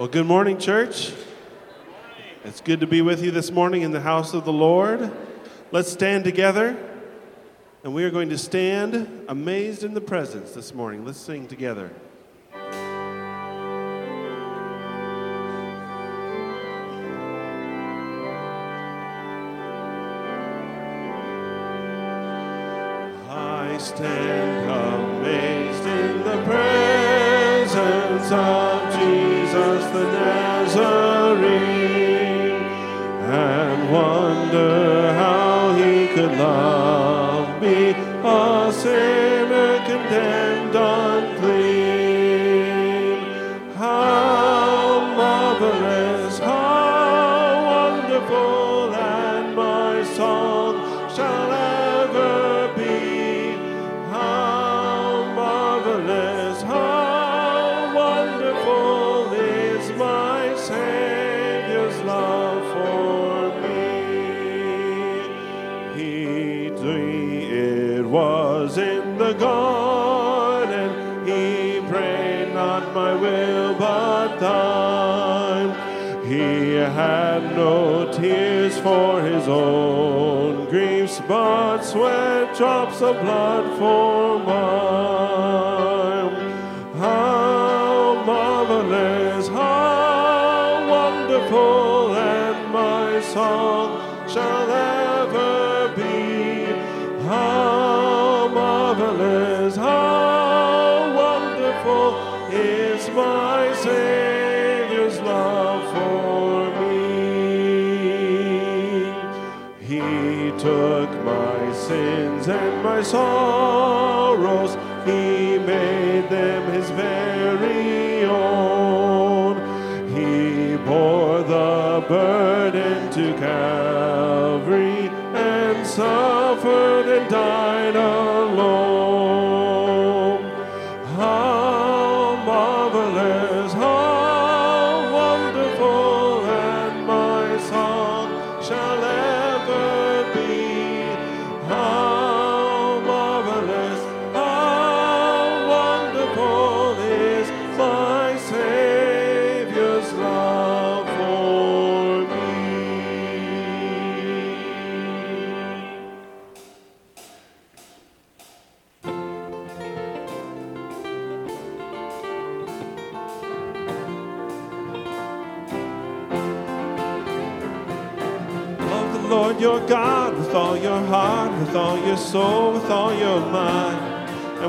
Well, good morning, church. It's good to be with you this morning in the house of the Lord. Let's stand together, and we are going to stand amazed in the presence this morning. Let's sing together. Shall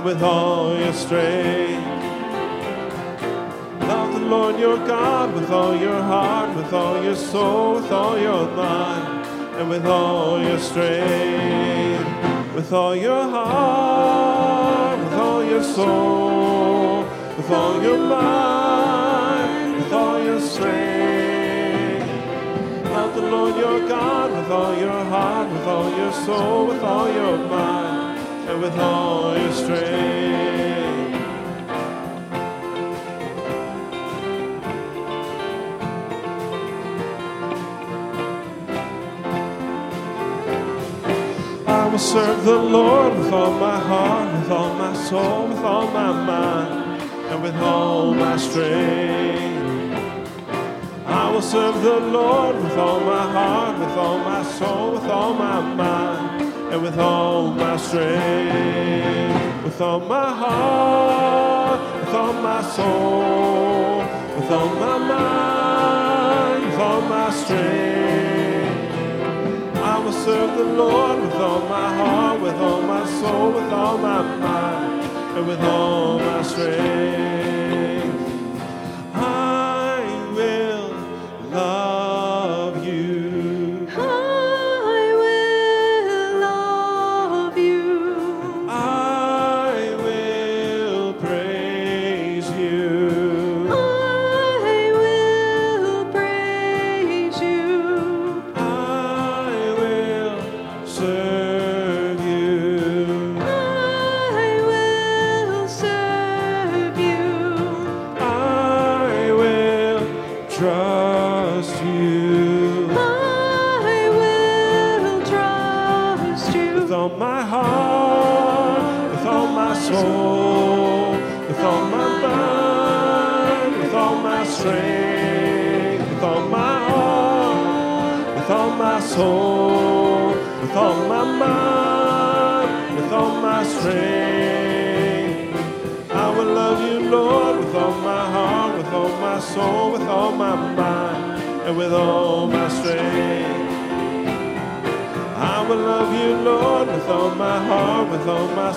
with all your strength. Love the Lord your God with all your heart, with all your soul, with all your mind, and with all your strength. With all your heart, with all your soul, with all your mind, with all your strength. Love the Lord your God with all your heart, with all your soul, with all your mind, and with all your strength. I will serve the Lord with all my heart, with all my soul, with all my mind, and with all my strength. I will serve the Lord with all my heart, with all my soul, with all my mind, and with all my strength. With all my heart, with all my soul, with all my mind, with all my strength. I will serve the Lord with all my heart, with all my soul, with all my mind, and with all my strength.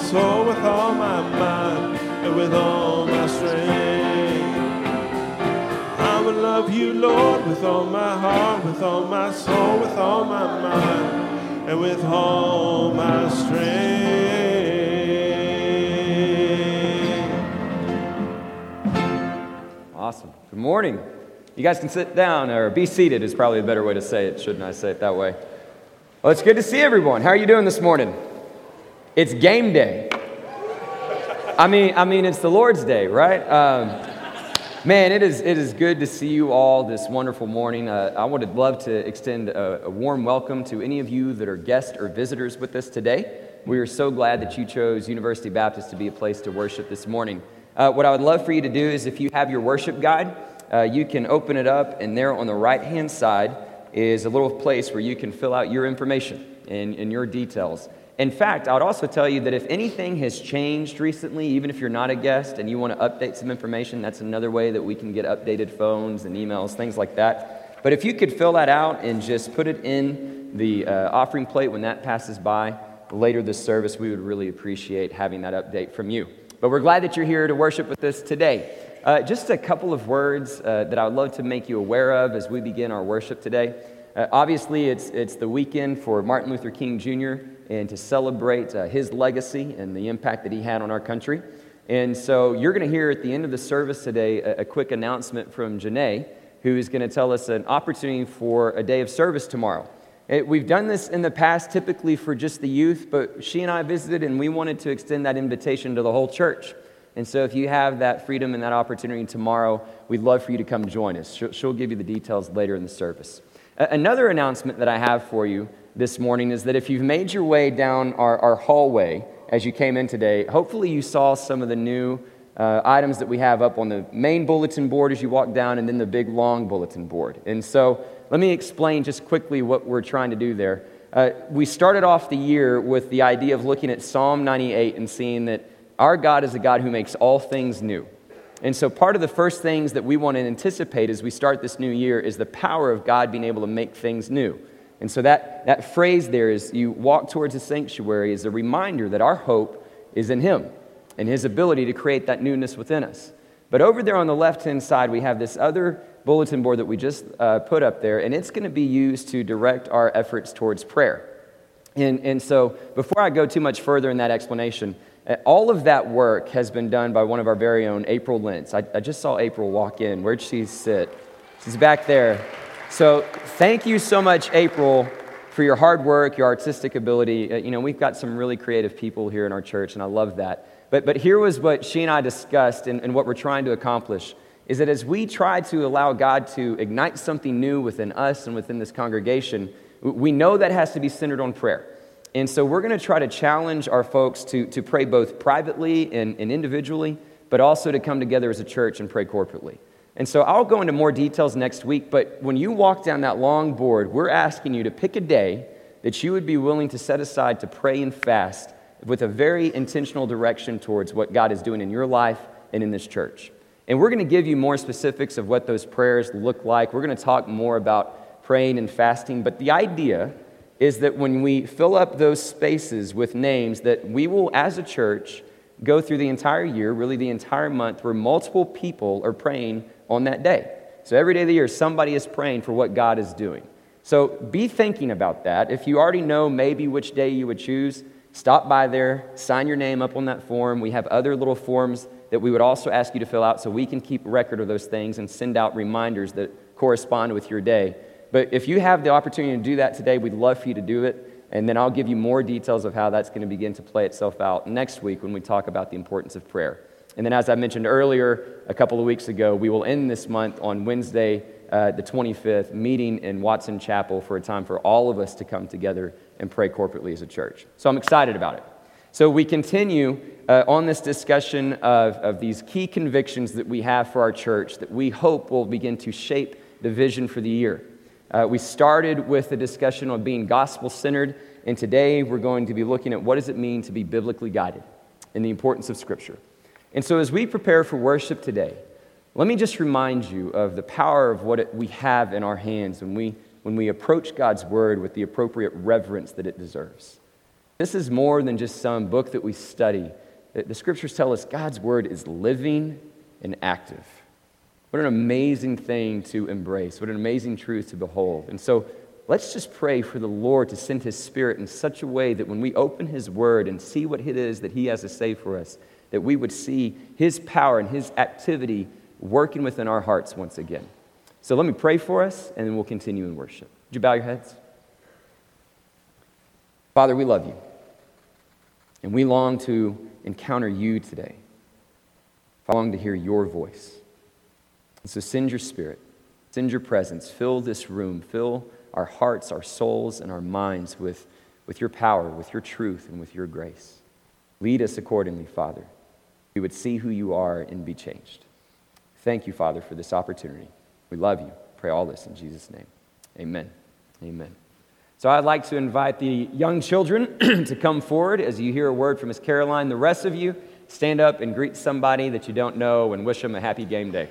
Soul, with all my mind, and with all my strength. I will love you, Lord, with all my heart, with all my soul, with all my mind, and with all my strength. Awesome. Good morning. You guys can sit down or be seated is probably a better way to say it, shouldn't I say it that way? Well, it's good to see everyone. How are you doing this morning? It's game day. I mean, I mean, it's the Lord's day, right? Um, man, it is, it is good to see you all this wonderful morning. Uh, I would love to extend a, a warm welcome to any of you that are guests or visitors with us today. We are so glad that you chose University Baptist to be a place to worship this morning. Uh, what I would love for you to do is if you have your worship guide, uh, you can open it up, and there on the right hand side is a little place where you can fill out your information and, and your details. In fact, I would also tell you that if anything has changed recently, even if you're not a guest and you want to update some information, that's another way that we can get updated phones and emails, things like that. But if you could fill that out and just put it in the uh, offering plate when that passes by later this service, we would really appreciate having that update from you. But we're glad that you're here to worship with us today. Uh, just a couple of words uh, that I would love to make you aware of as we begin our worship today. Uh, obviously, it's, it's the weekend for Martin Luther King Jr. and to celebrate uh, his legacy and the impact that he had on our country. And so, you're going to hear at the end of the service today a, a quick announcement from Janae, who is going to tell us an opportunity for a day of service tomorrow. It, we've done this in the past typically for just the youth, but she and I visited and we wanted to extend that invitation to the whole church. And so, if you have that freedom and that opportunity tomorrow, we'd love for you to come join us. She'll, she'll give you the details later in the service. Uh, another announcement that I have for you this morning is that if you've made your way down our, our hallway as you came in today, hopefully you saw some of the new uh, items that we have up on the main bulletin board as you walk down, and then the big long bulletin board. And so, let me explain just quickly what we're trying to do there. Uh, we started off the year with the idea of looking at Psalm 98 and seeing that our God is a God who makes all things new. And so, part of the first things that we want to anticipate as we start this new year is the power of God being able to make things new. And so, that, that phrase there is you walk towards the sanctuary is a reminder that our hope is in Him and His ability to create that newness within us. But over there on the left hand side, we have this other bulletin board that we just uh, put up there, and it's going to be used to direct our efforts towards prayer. And, and so, before I go too much further in that explanation, uh, all of that work has been done by one of our very own, April Lentz. I, I just saw April walk in. Where'd she sit? She's back there. So thank you so much, April, for your hard work, your artistic ability. Uh, you know, we've got some really creative people here in our church, and I love that. But, but here was what she and I discussed and, and what we're trying to accomplish is that as we try to allow God to ignite something new within us and within this congregation, we know that has to be centered on prayer. And so we're going to try to challenge our folks to, to pray both privately and, and individually, but also to come together as a church and pray corporately. And so I'll go into more details next week, but when you walk down that long board, we're asking you to pick a day that you would be willing to set aside to pray and fast with a very intentional direction towards what God is doing in your life and in this church. And we're going to give you more specifics of what those prayers look like. We're going to talk more about praying and fasting, but the idea is that when we fill up those spaces with names, that we will, as a church, go through the entire year, really the entire month, where multiple people are praying on that day. So every day of the year, somebody is praying for what God is doing. So be thinking about that. If you already know maybe which day you would choose, stop by there, sign your name up on that form. We have other little forms that we would also ask you to fill out so we can keep record of those things and send out reminders that correspond with your day. But if you have the opportunity to do that today, we'd love for you to do it. And then I'll give you more details of how that's going to begin to play itself out next week when we talk about the importance of prayer. And then, as I mentioned earlier, a couple of weeks ago, we will end this month on Wednesday, uh, the 25th, meeting in Watson Chapel for a time for all of us to come together and pray corporately as a church. So I'm excited about it. So we continue uh, on this discussion of, of these key convictions that we have for our church that we hope will begin to shape the vision for the year. Uh, we started with the discussion on being gospel centered, and today we're going to be looking at what does it mean to be biblically guided and the importance of Scripture. And so, as we prepare for worship today, let me just remind you of the power of what it, we have in our hands when we, when we approach God's Word with the appropriate reverence that it deserves. This is more than just some book that we study. The, the Scriptures tell us God's Word is living and active. What an amazing thing to embrace. What an amazing truth to behold. And so let's just pray for the Lord to send His Spirit in such a way that when we open His Word and see what it is that He has to say for us, that we would see His power and His activity working within our hearts once again. So let me pray for us, and then we'll continue in worship. Would you bow your heads? Father, we love you, and we long to encounter you today. I long to hear your voice. And so send your spirit, send your presence, fill this room, fill our hearts, our souls, and our minds with, with your power, with your truth, and with your grace. Lead us accordingly, Father. We would see who you are and be changed. Thank you, Father, for this opportunity. We love you. Pray all this in Jesus' name. Amen. Amen. So I'd like to invite the young children to come forward as you hear a word from Miss Caroline. The rest of you, stand up and greet somebody that you don't know and wish them a happy game day.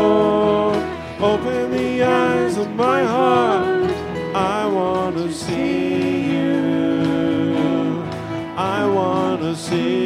Want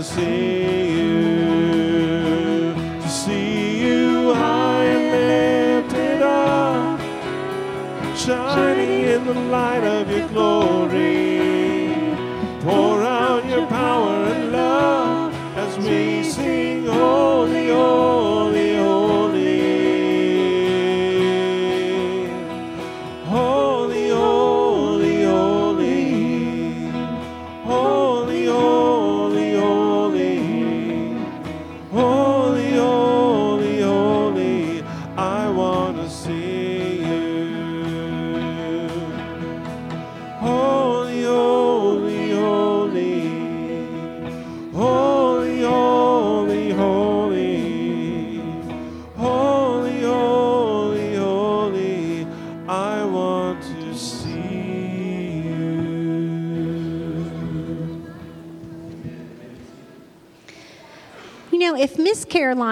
want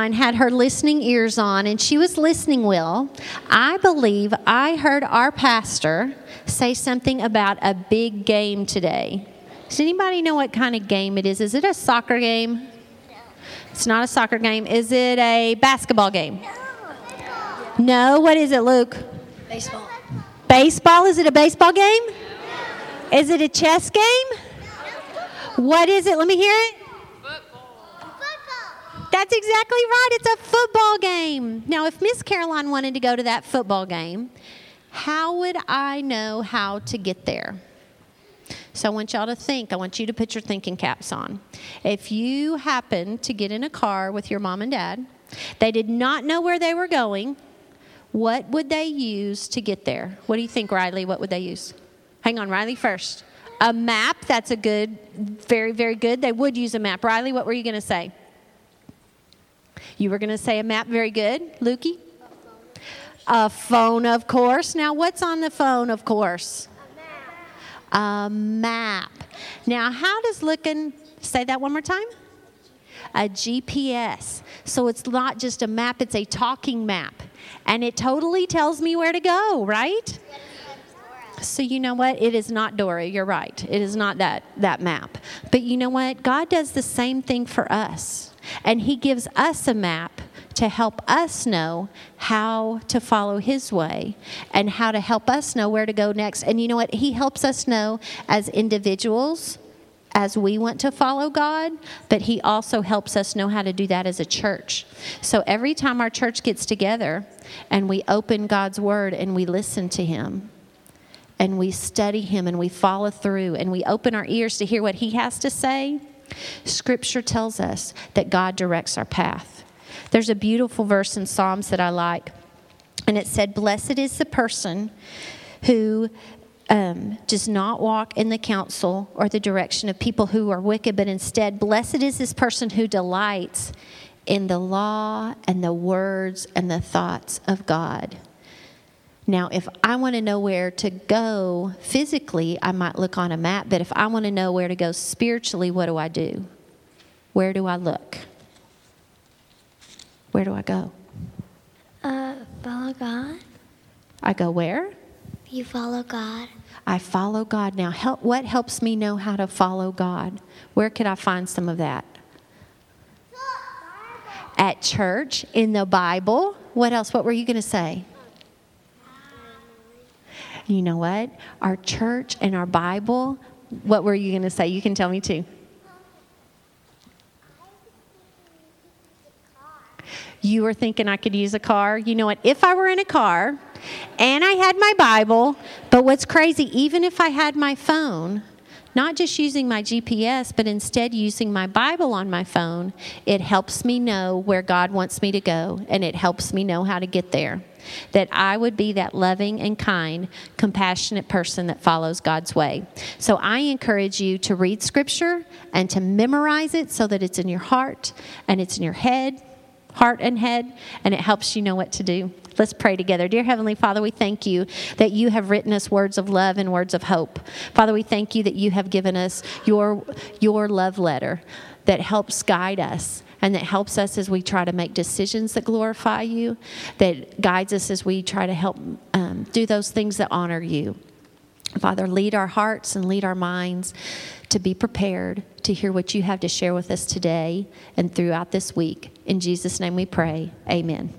Caroline had her listening ears on and she was listening well, I believe I heard our pastor say something about a big game today. Does anybody know what kind of game it is? Is it a soccer game? It's not a soccer game. Is it a basketball game? No. What is it, Luke? Baseball. Baseball? Is it a baseball game? Is it a chess game? What is it? Let me hear it. That's exactly right. It's a football game. Now, if Miss Caroline wanted to go to that football game, how would I know how to get there? So I want y'all to think. I want you to put your thinking caps on. If you happen to get in a car with your mom and dad, they did not know where they were going, what would they use to get there? What do you think, Riley? What would they use? Hang on, Riley first. A map. That's a good, very, very good. They would use a map. Riley, what were you going to say? You were going to say a map. Very good. Lukey? A phone, of course. Now, what's on the phone, of course? A map. A map. Now, how does looking, say that one more time? A GPS. So it's not just a map, it's a talking map. And it totally tells me where to go, right? So you know what? It is not Dora. You're right. It is not that that map. But you know what? God does the same thing for us. And he gives us a map to help us know how to follow his way and how to help us know where to go next. And you know what? He helps us know as individuals as we want to follow God, but He also helps us know how to do that as a church. So every time our church gets together and we open God's Word and we listen to Him, and we study Him and we follow through and we open our ears to hear what He has to say, Scripture tells us that God directs our path. There's a beautiful verse in Psalms that I like, and it said, Blessed is the person who um, does not walk in the counsel or the direction of people who are wicked, but instead, blessed is this person who delights in the law and the words and the thoughts of God. Now, if I want to know where to go physically, I might look on a map, but if I want to know where to go spiritually, what do I do? Where do I look? Where do I go? Uh, follow God. I go where? You follow God. I follow God. Now, help, what helps me know how to follow God? Where could I find some of that? At church, in the Bible. What else? What were you going to say? You know what? Our church and our Bible. What were you going to say? You can tell me too. You were thinking I could use a car. You know what? If I were in a car and I had my Bible, but what's crazy, even if I had my phone, not just using my GPS, but instead using my Bible on my phone, it helps me know where God wants me to go and it helps me know how to get there. That I would be that loving and kind, compassionate person that follows God's way. So I encourage you to read Scripture and to memorize it so that it's in your heart and it's in your head heart and head, and it helps you know what to do. Let's pray together. Dear Heavenly Father, we thank you that you have written us words of love and words of hope. Father, we thank you that you have given us your, your love letter that helps guide us and that helps us as we try to make decisions that glorify you, that guides us as we try to help um, do those things that honor you. Father, lead our hearts and lead our minds to be prepared to hear what you have to share with us today and throughout this week. In Jesus' name we pray. Amen.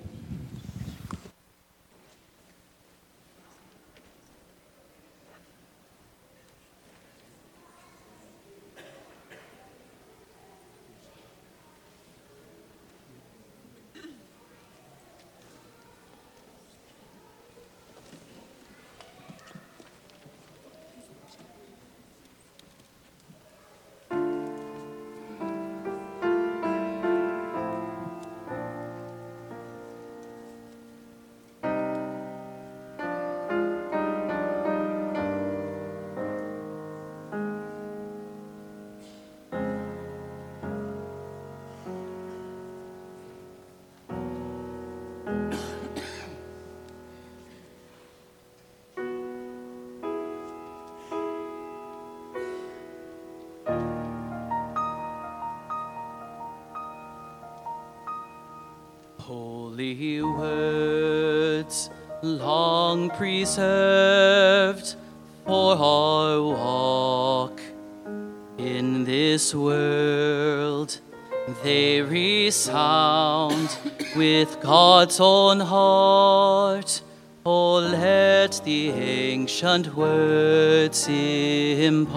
Preserved for our walk in this world. They resound with God's own heart. Oh, let the ancient words impart.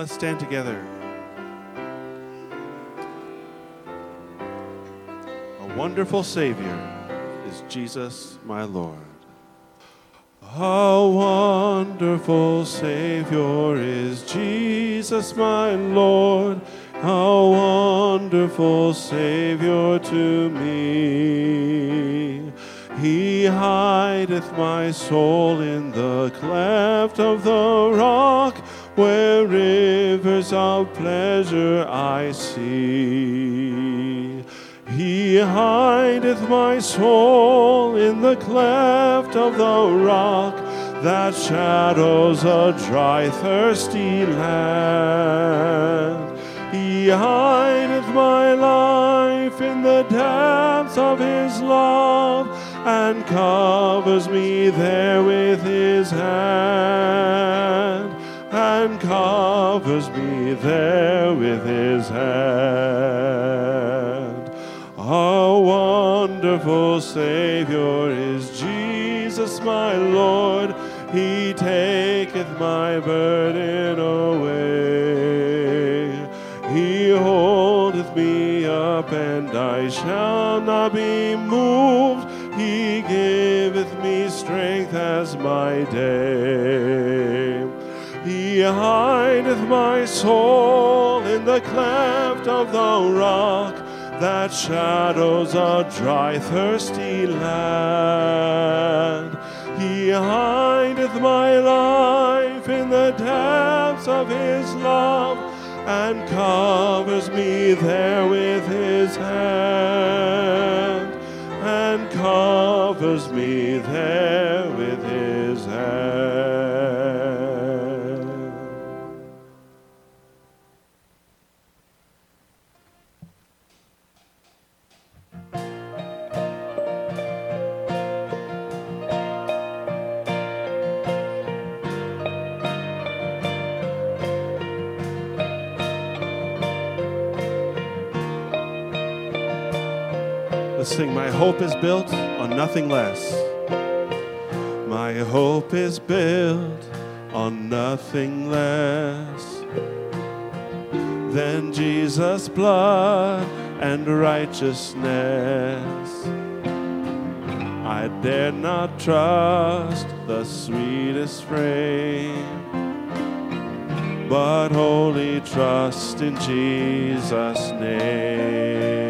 Let's stand together. A wonderful Savior is Jesus, my Lord. A wonderful Savior is Jesus, my Lord. A wonderful Savior to me. He hideth my soul in the cleft of the of pleasure I see. He hideth my soul in the cleft of the rock that shadows a dry, thirsty land. He hideth my life in the depths of his love and covers me there with his hand and covers me there with his hand. A wonderful Savior is Jesus, my Lord. He taketh my burden away. He holdeth me up, and I shall not be moved. He giveth me strength as my day. Hideth my soul in the cleft of the rock that shadows a dry, thirsty land. He hideth my life in the depths of his love and covers me there with his hand and covers me there hope is built on nothing less. My hope is built on nothing less than Jesus' blood and righteousness. I dare not trust the sweetest frame, but wholly trust in Jesus' name.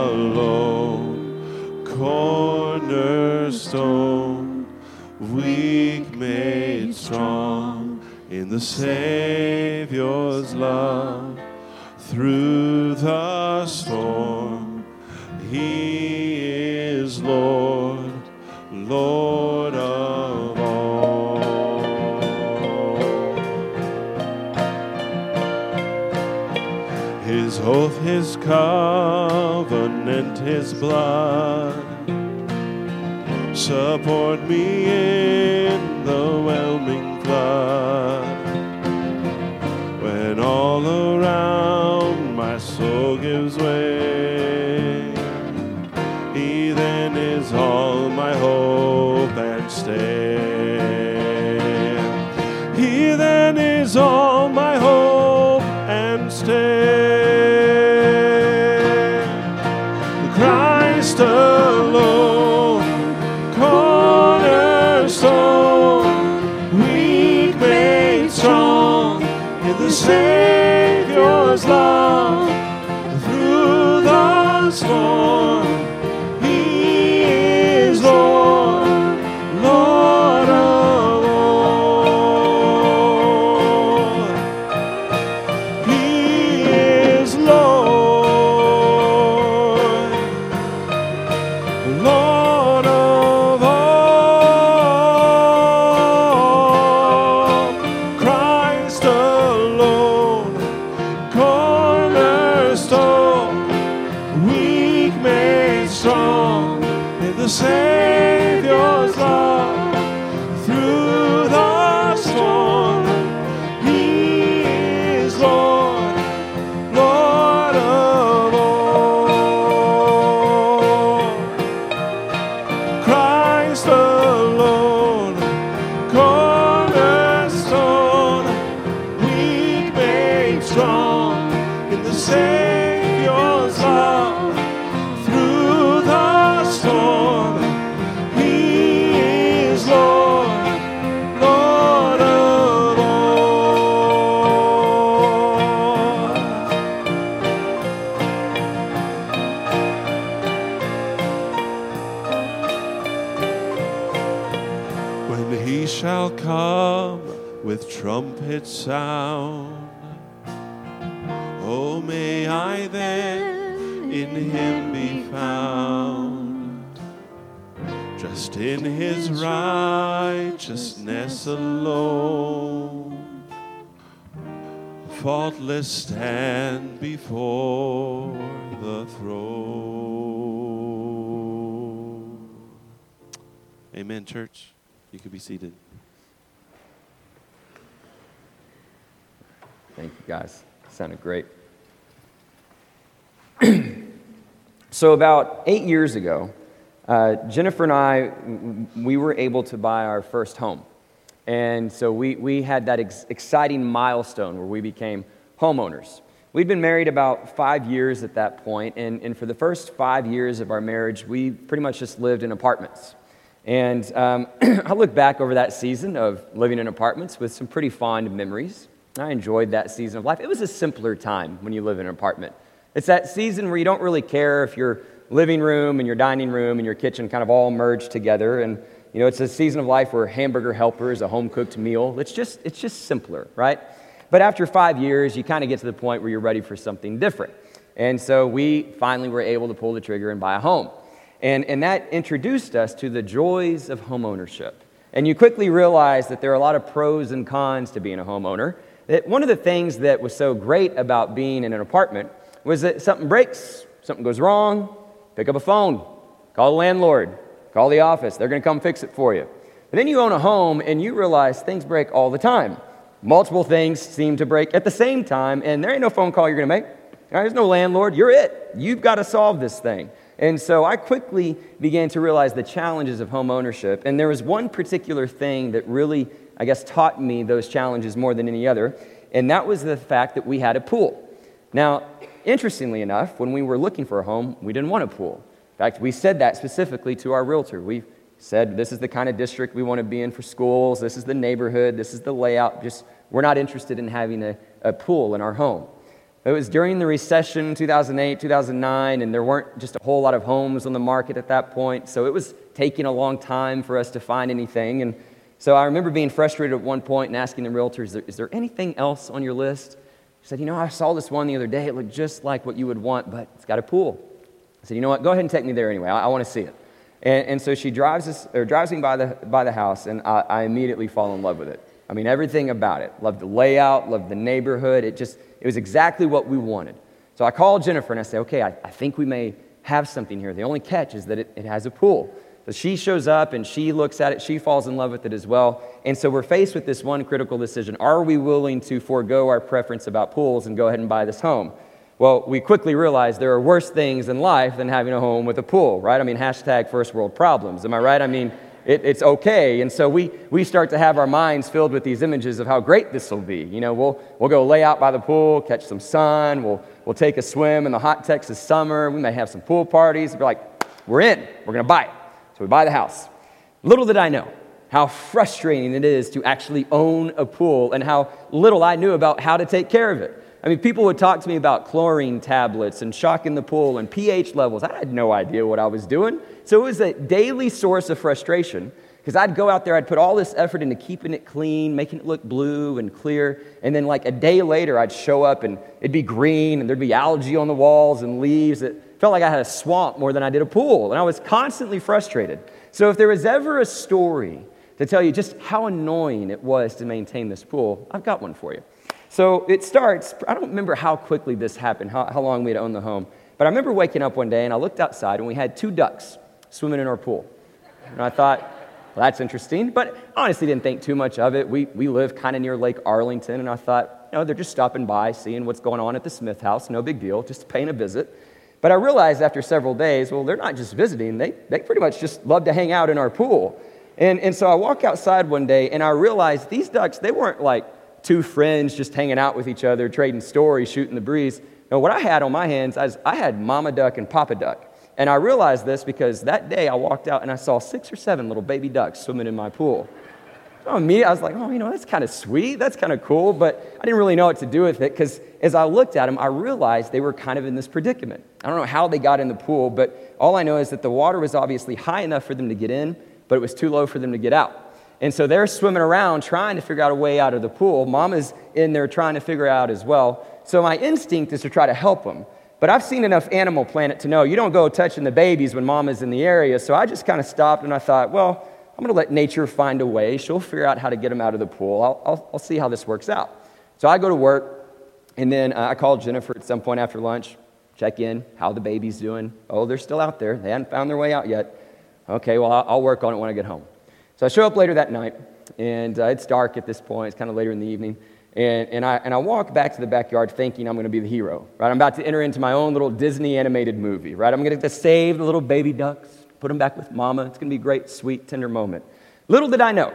cornerstone, weak made strong in the Savior's love. Through the storm, He is Lord, Lord of all. His oath, His covenant, His blood support me in the whelming flood. Sound. Oh, may I then in him be found, just in his righteousness alone, faultless stand before the throne. Amen, church. You could be seated. Thank you, guys. Sounded great. so, about eight years ago, uh, Jennifer and I, we were able to buy our first home. And so we, we had that ex- exciting milestone where we became homeowners. We'd been married about five years at that point, and, and for the first five years of our marriage, we pretty much just lived in apartments. And um, I look back over that season of living in apartments with some pretty fond memories. I enjoyed that season of life. It was a simpler time when you live in an apartment. It's that season where you don't really care if your living room and your dining room and your kitchen kind of all merge together. And, you know, it's a season of life where hamburger helper is a home cooked meal. It's just, it's just simpler, right? But after five years, you kind of get to the point where you're ready for something different. And so we finally were able to pull the trigger and buy a home. And, and that introduced us to the joys of homeownership. And you quickly realize that there are a lot of pros and cons to being a homeowner. That one of the things that was so great about being in an apartment was that something breaks, something goes wrong, pick up a phone, call the landlord, call the office. They're going to come fix it for you. But then you own a home and you realize things break all the time. Multiple things seem to break at the same time, and there ain't no phone call you're going to make. There's no landlord. You're it. You've got to solve this thing. And so I quickly began to realize the challenges of home ownership. And there was one particular thing that really, I guess, taught me those challenges more than any other, and that was the fact that we had a pool. Now, interestingly enough, when we were looking for a home, we didn't want a pool. In fact, we said that specifically to our realtor. We said, This is the kind of district we want to be in for schools, this is the neighborhood, this is the layout. Just, we're not interested in having a, a pool in our home. It was during the recession, 2008, 2009, and there weren't just a whole lot of homes on the market at that point. So it was taking a long time for us to find anything. And so I remember being frustrated at one point and asking the realtor, is there, is there anything else on your list? She said, You know, I saw this one the other day. It looked just like what you would want, but it's got a pool. I said, You know what? Go ahead and take me there anyway. I, I want to see it. And, and so she drives, us, or drives me by the, by the house, and I, I immediately fall in love with it. I mean, everything about it. Loved the layout, loved the neighborhood. It just, it was exactly what we wanted. So I called Jennifer and I said, okay, I, I think we may have something here. The only catch is that it, it has a pool. So she shows up and she looks at it. She falls in love with it as well. And so we're faced with this one critical decision. Are we willing to forego our preference about pools and go ahead and buy this home? Well, we quickly realized there are worse things in life than having a home with a pool, right? I mean, hashtag first world problems. Am I right? I mean, it, it's okay. And so we, we start to have our minds filled with these images of how great this will be. You know, we'll, we'll go lay out by the pool, catch some sun, we'll, we'll take a swim in the hot Texas summer, we may have some pool parties. We're like, we're in, we're going to buy it. So we buy the house. Little did I know how frustrating it is to actually own a pool and how little I knew about how to take care of it. I mean, people would talk to me about chlorine tablets and shocking the pool and pH levels. I had no idea what I was doing. So it was a daily source of frustration because I'd go out there, I'd put all this effort into keeping it clean, making it look blue and clear. And then, like a day later, I'd show up and it'd be green and there'd be algae on the walls and leaves. It felt like I had a swamp more than I did a pool. And I was constantly frustrated. So if there was ever a story to tell you just how annoying it was to maintain this pool, I've got one for you. So it starts, I don't remember how quickly this happened, how, how long we had owned the home, but I remember waking up one day and I looked outside and we had two ducks swimming in our pool. And I thought, well, that's interesting, but honestly didn't think too much of it. We, we live kind of near Lake Arlington, and I thought, you know, they're just stopping by, seeing what's going on at the Smith house, no big deal, just paying a visit. But I realized after several days, well, they're not just visiting, they, they pretty much just love to hang out in our pool. And, and so I walk outside one day and I realized these ducks, they weren't like two friends just hanging out with each other, trading stories, shooting the breeze. No, what I had on my hands, I, was, I had Mama Duck and Papa Duck. And I realized this because that day I walked out and I saw six or seven little baby ducks swimming in my pool. Oh, so me, I was like, oh, you know, that's kind of sweet. That's kind of cool. But I didn't really know what to do with it because as I looked at them, I realized they were kind of in this predicament. I don't know how they got in the pool, but all I know is that the water was obviously high enough for them to get in, but it was too low for them to get out. And so they're swimming around trying to figure out a way out of the pool. Mama's in there trying to figure out as well. So my instinct is to try to help them. But I've seen enough Animal Planet to know you don't go touching the babies when mama's in the area. So I just kind of stopped and I thought, well, I'm going to let nature find a way. She'll figure out how to get them out of the pool. I'll, I'll, I'll see how this works out. So I go to work, and then uh, I call Jennifer at some point after lunch, check in, how the baby's doing. Oh, they're still out there. They hadn't found their way out yet. Okay, well, I'll, I'll work on it when I get home. So I show up later that night, and uh, it's dark at this point. It's kind of later in the evening. And, and, I, and I walk back to the backyard thinking I'm going to be the hero, right? I'm about to enter into my own little Disney animated movie, right? I'm going to save the little baby ducks, put them back with mama. It's going to be a great, sweet, tender moment. Little did I know,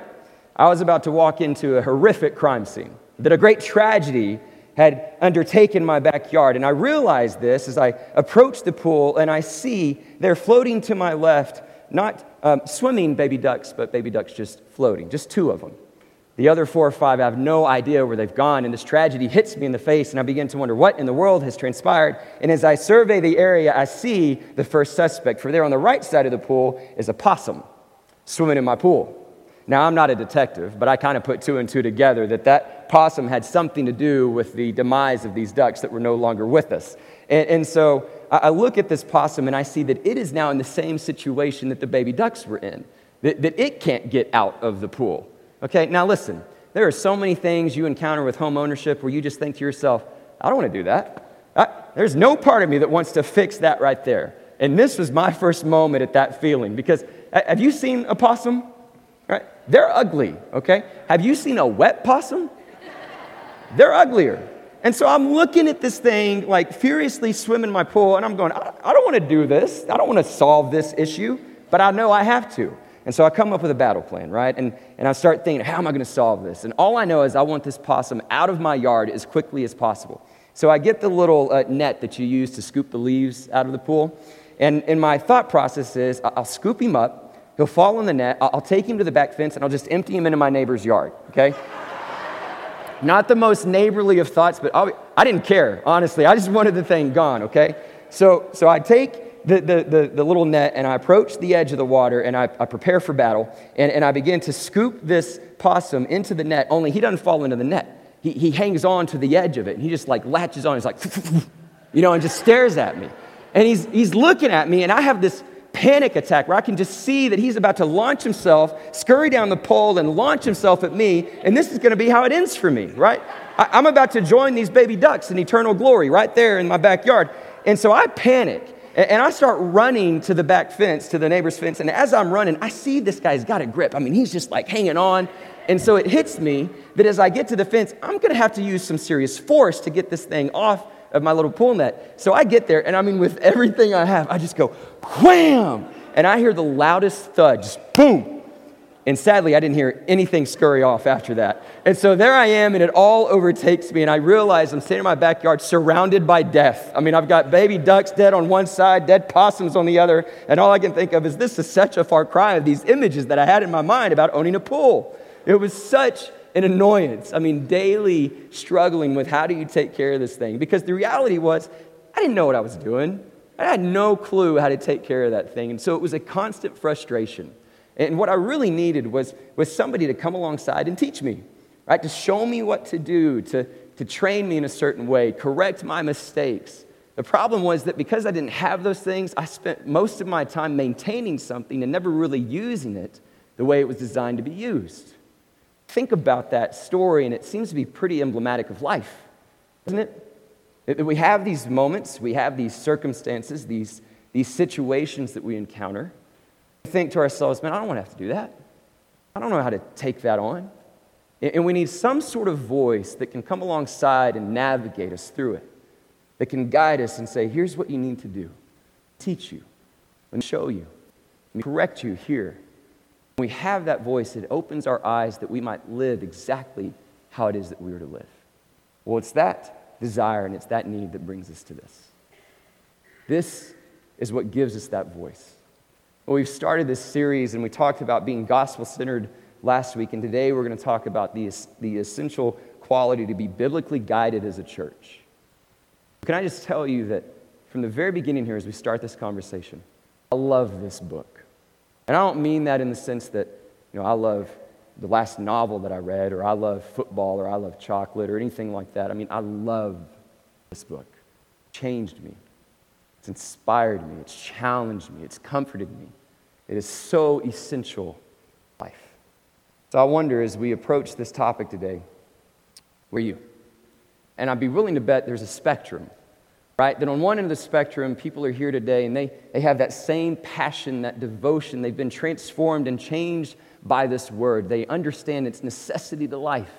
I was about to walk into a horrific crime scene, that a great tragedy had undertaken my backyard. And I realized this as I approach the pool and I see they're floating to my left, not um, swimming baby ducks, but baby ducks just floating, just two of them. The other four or five, I have no idea where they've gone, and this tragedy hits me in the face, and I begin to wonder what in the world has transpired. And as I survey the area, I see the first suspect, for there on the right side of the pool is a possum swimming in my pool. Now, I'm not a detective, but I kind of put two and two together that that possum had something to do with the demise of these ducks that were no longer with us. And, and so I, look at this possum and I see that it is now in the same situation that the baby ducks were in, that, that it can't get out of the pool. Okay, now listen, there are so many things you encounter with home ownership where you just think to yourself, I don't want to do that. I, there's no part of me that wants to fix that right there. And this was my first moment at that feeling because have you seen a possum? Right? They're ugly, okay? Have you seen a wet possum? They're uglier. And so I'm looking at this thing, like furiously swimming my pool, and I'm going, I, I don't want to do this. I don't want to solve this issue, but I know I have to. And so I come up with a battle plan, right? And, and I start thinking, how am I going to solve this? And all I know is I want this possum out of my yard as quickly as possible. So I get the little uh, net that you use to scoop the leaves out of the pool. And, and my thought process is I'll scoop him up, he'll fall in the net, I'll, take him to the back fence, and I'll just empty him into my neighbor's yard, okay? Not the most neighborly of thoughts, but I'll, I did not care, honestly. I just wanted the thing gone, okay? So, so I take the, the, the, the, little net and I approach the edge of the water and I, I prepare for battle and, and I begin to scoop this possum into the net, only he doesn't fall into the net. He, he hangs on to the edge of it and he just like latches on. He's like, you know, and just stares at me. And he's, he's looking at me and I have this panic attack where I can just see that he's about to launch himself, scurry down the pole, and launch himself at me. And this is going to be how it ends for me, right? I, am about to join these baby ducks in eternal glory right there in my backyard. And so I panic. And I start running to the back fence, to the neighbor's fence. And as I'm running, I see this guy's got a grip. I mean, he's just like hanging on. And so it hits me that as I get to the fence, I'm going to have to use some serious force to get this thing off of my little pool net. So I get there, and I mean, with everything I have, I just go wham! And I hear the loudest thud, just boom! And sadly, I didn't hear anything scurry off after that. And so there I am, and it all overtakes me. And I realize I'm standing in my backyard surrounded by death. I mean, I've got baby ducks dead on one side, dead possums on the other. And all I can think of is this is such a far cry of these images that I had in my mind about owning a pool. It was such an annoyance. I mean, daily struggling with how do you take care of this thing? Because the reality was, I didn't know what I was doing. I had no clue how to take care of that thing. And so it was a constant frustration. And what I really needed was, was somebody to come alongside and teach me, right? To show me what to do, to, to train me in a certain way, correct my mistakes. The problem was that because I didn't have those things, I spent most of my time maintaining something and never really using it the way it was designed to be used think about that story, and it seems to be pretty emblematic of life, doesn't it? That We have these moments, we have these circumstances, these, these situations that we encounter. Think to ourselves, man, I don't want to have to do that. I don't know how to take that on. And we need some sort of voice that can come alongside and navigate us through it, that can guide us and say, here's what you need to do teach you, and show you, and correct you here we have that voice, it opens our eyes that we might live exactly how it is that we are to live. Well, it's that desire and it's that need that brings us to this. This is what gives us that voice. Well, we've started this series and we talked about being gospel centered last week, and today we're going to talk about the, the essential quality to be biblically guided as a church. Can I just tell you that from the very beginning here, as we start this conversation, I love this book. And I don't mean that in the sense that, you know, I love the last novel that I read, or I love football, or I love chocolate, or anything like that. I mean, I love this book. It changed me. It's inspired me. It's challenged me. It's comforted me. It is so essential life. So I wonder as we approach this topic today, where you? And I'd be willing to bet there's a spectrum, right? That on one end of the spectrum, people are here today and they, they have that same passion, that devotion. They've been transformed and changed by this word. They understand its necessity to life.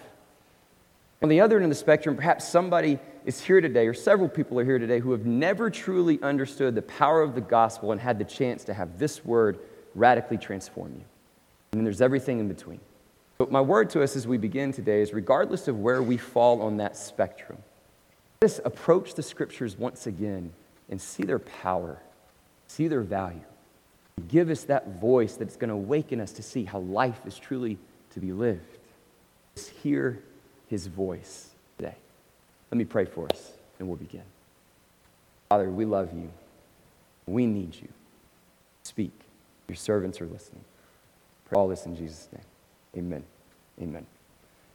On the other end of the spectrum, perhaps somebody is here today, or several people are here today, who have never truly understood the power of the gospel and had the chance to have this word radically transform you. And then there's everything in between. But my word to us as we begin today is regardless of where we fall on that spectrum, let us approach the scriptures once again and see their power, see their value. Give us that voice that's going to awaken us to see how life is truly to be lived. Let's hear his voice. Let me pray for us and we'll begin. Father, we love you. We need you. Speak. Your servants are listening. Pray all this in Jesus' name. Amen. Amen.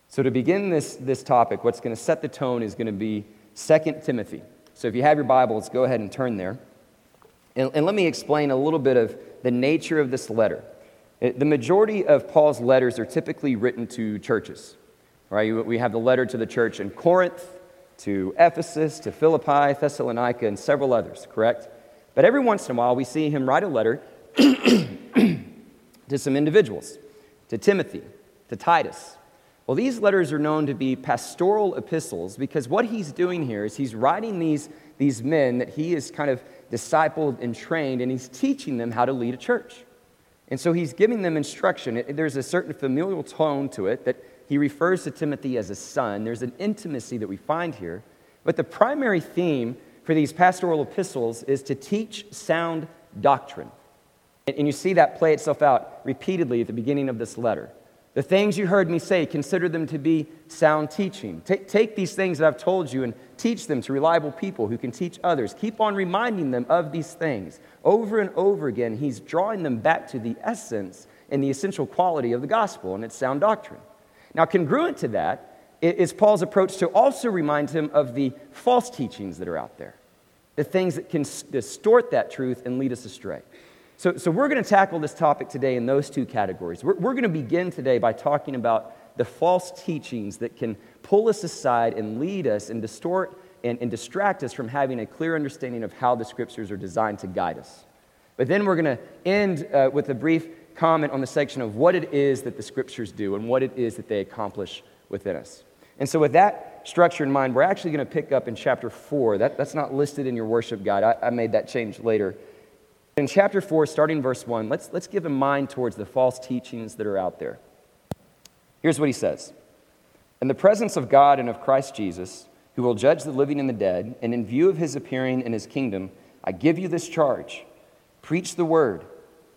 So, to begin this, this topic, what's going to set the tone is going to be 2 Timothy. So, if you have your Bibles, go ahead and turn there. And, and let me explain a little bit of the nature of this letter. Uh, The majority of Paul's letters are typically written to churches. Right? We have the letter to the church in Corinth, to Ephesus, to Philippi, Thessalonica, and several others, correct? But every once in a while, we see him write a letter to some individuals, to Timothy, to Titus. Well, these letters are known to be pastoral epistles because what he's doing here is he's writing these, these men that he has kind of discipled and trained, and he's teaching them how to lead a church. And so he's giving them instruction. There's a certain familial tone to it that he refers to Timothy as a son. There's an intimacy that we find here. But the primary theme for these pastoral epistles is to teach sound doctrine. And you see that play itself out repeatedly at the beginning of this letter. The things you heard me say, consider them to be sound teaching. Take, take these things that I've told you and teach them to reliable people who can teach others. Keep on reminding them of these things. Over and over again, he's drawing them back to the essence and the essential quality of the gospel and its sound doctrine. Now, congruent to that is Paul's approach to also remind him of the false teachings that are out there, the things that can distort that truth and lead us astray. So, so we're going to tackle this topic today in those two categories. We're, we're going to begin today by talking about the false teachings that can pull us aside and lead us and distort and, and distract us from having a clear understanding of how the scriptures are designed to guide us. But then we're going to end uh, with a brief comment on the section of what it is that the scriptures do and what it is that they accomplish within us. And so, with that structure in mind, we're actually going to pick up in chapter 4. That, that's not listed in your worship guide. I, I made that change later. In chapter 4, starting verse 1, let's, let's give a mind towards the false teachings that are out there. Here's what he says In the presence of God and of Christ Jesus, who will judge the living and the dead, and in view of his appearing in his kingdom, I give you this charge preach the word.